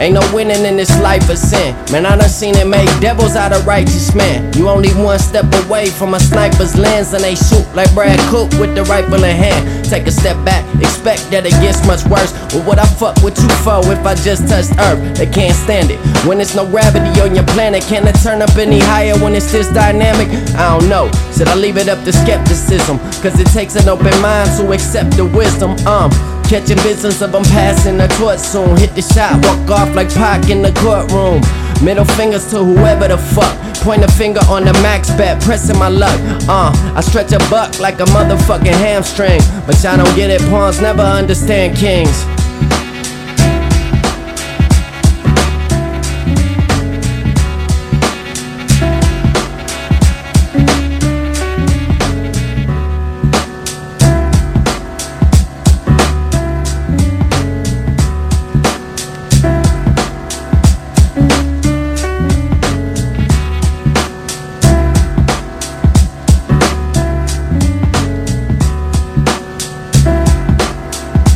Ain't no winning in this life of sin. Man, I done seen it make devils out of righteous men. You only one step away from a sniper's lens, and they shoot like Brad Cook with the rifle in hand. Take a step back, expect that it gets much worse. Well, what I fuck with you for if I just touched Earth? They can't stand it. When there's no gravity on your planet, can it turn up any higher when it's this dynamic? I don't know. Should I leave it up to skepticism? Cause it takes an open mind to accept the wisdom. Um, catching business of I'm passing the torch soon. Hit the shot, walk off like Pac in the courtroom. Middle fingers to whoever the fuck. Point a finger on the max bet, pressing my luck. Uh, I stretch a buck like a motherfucking hamstring. But y'all don't get it, pawns never understand kings.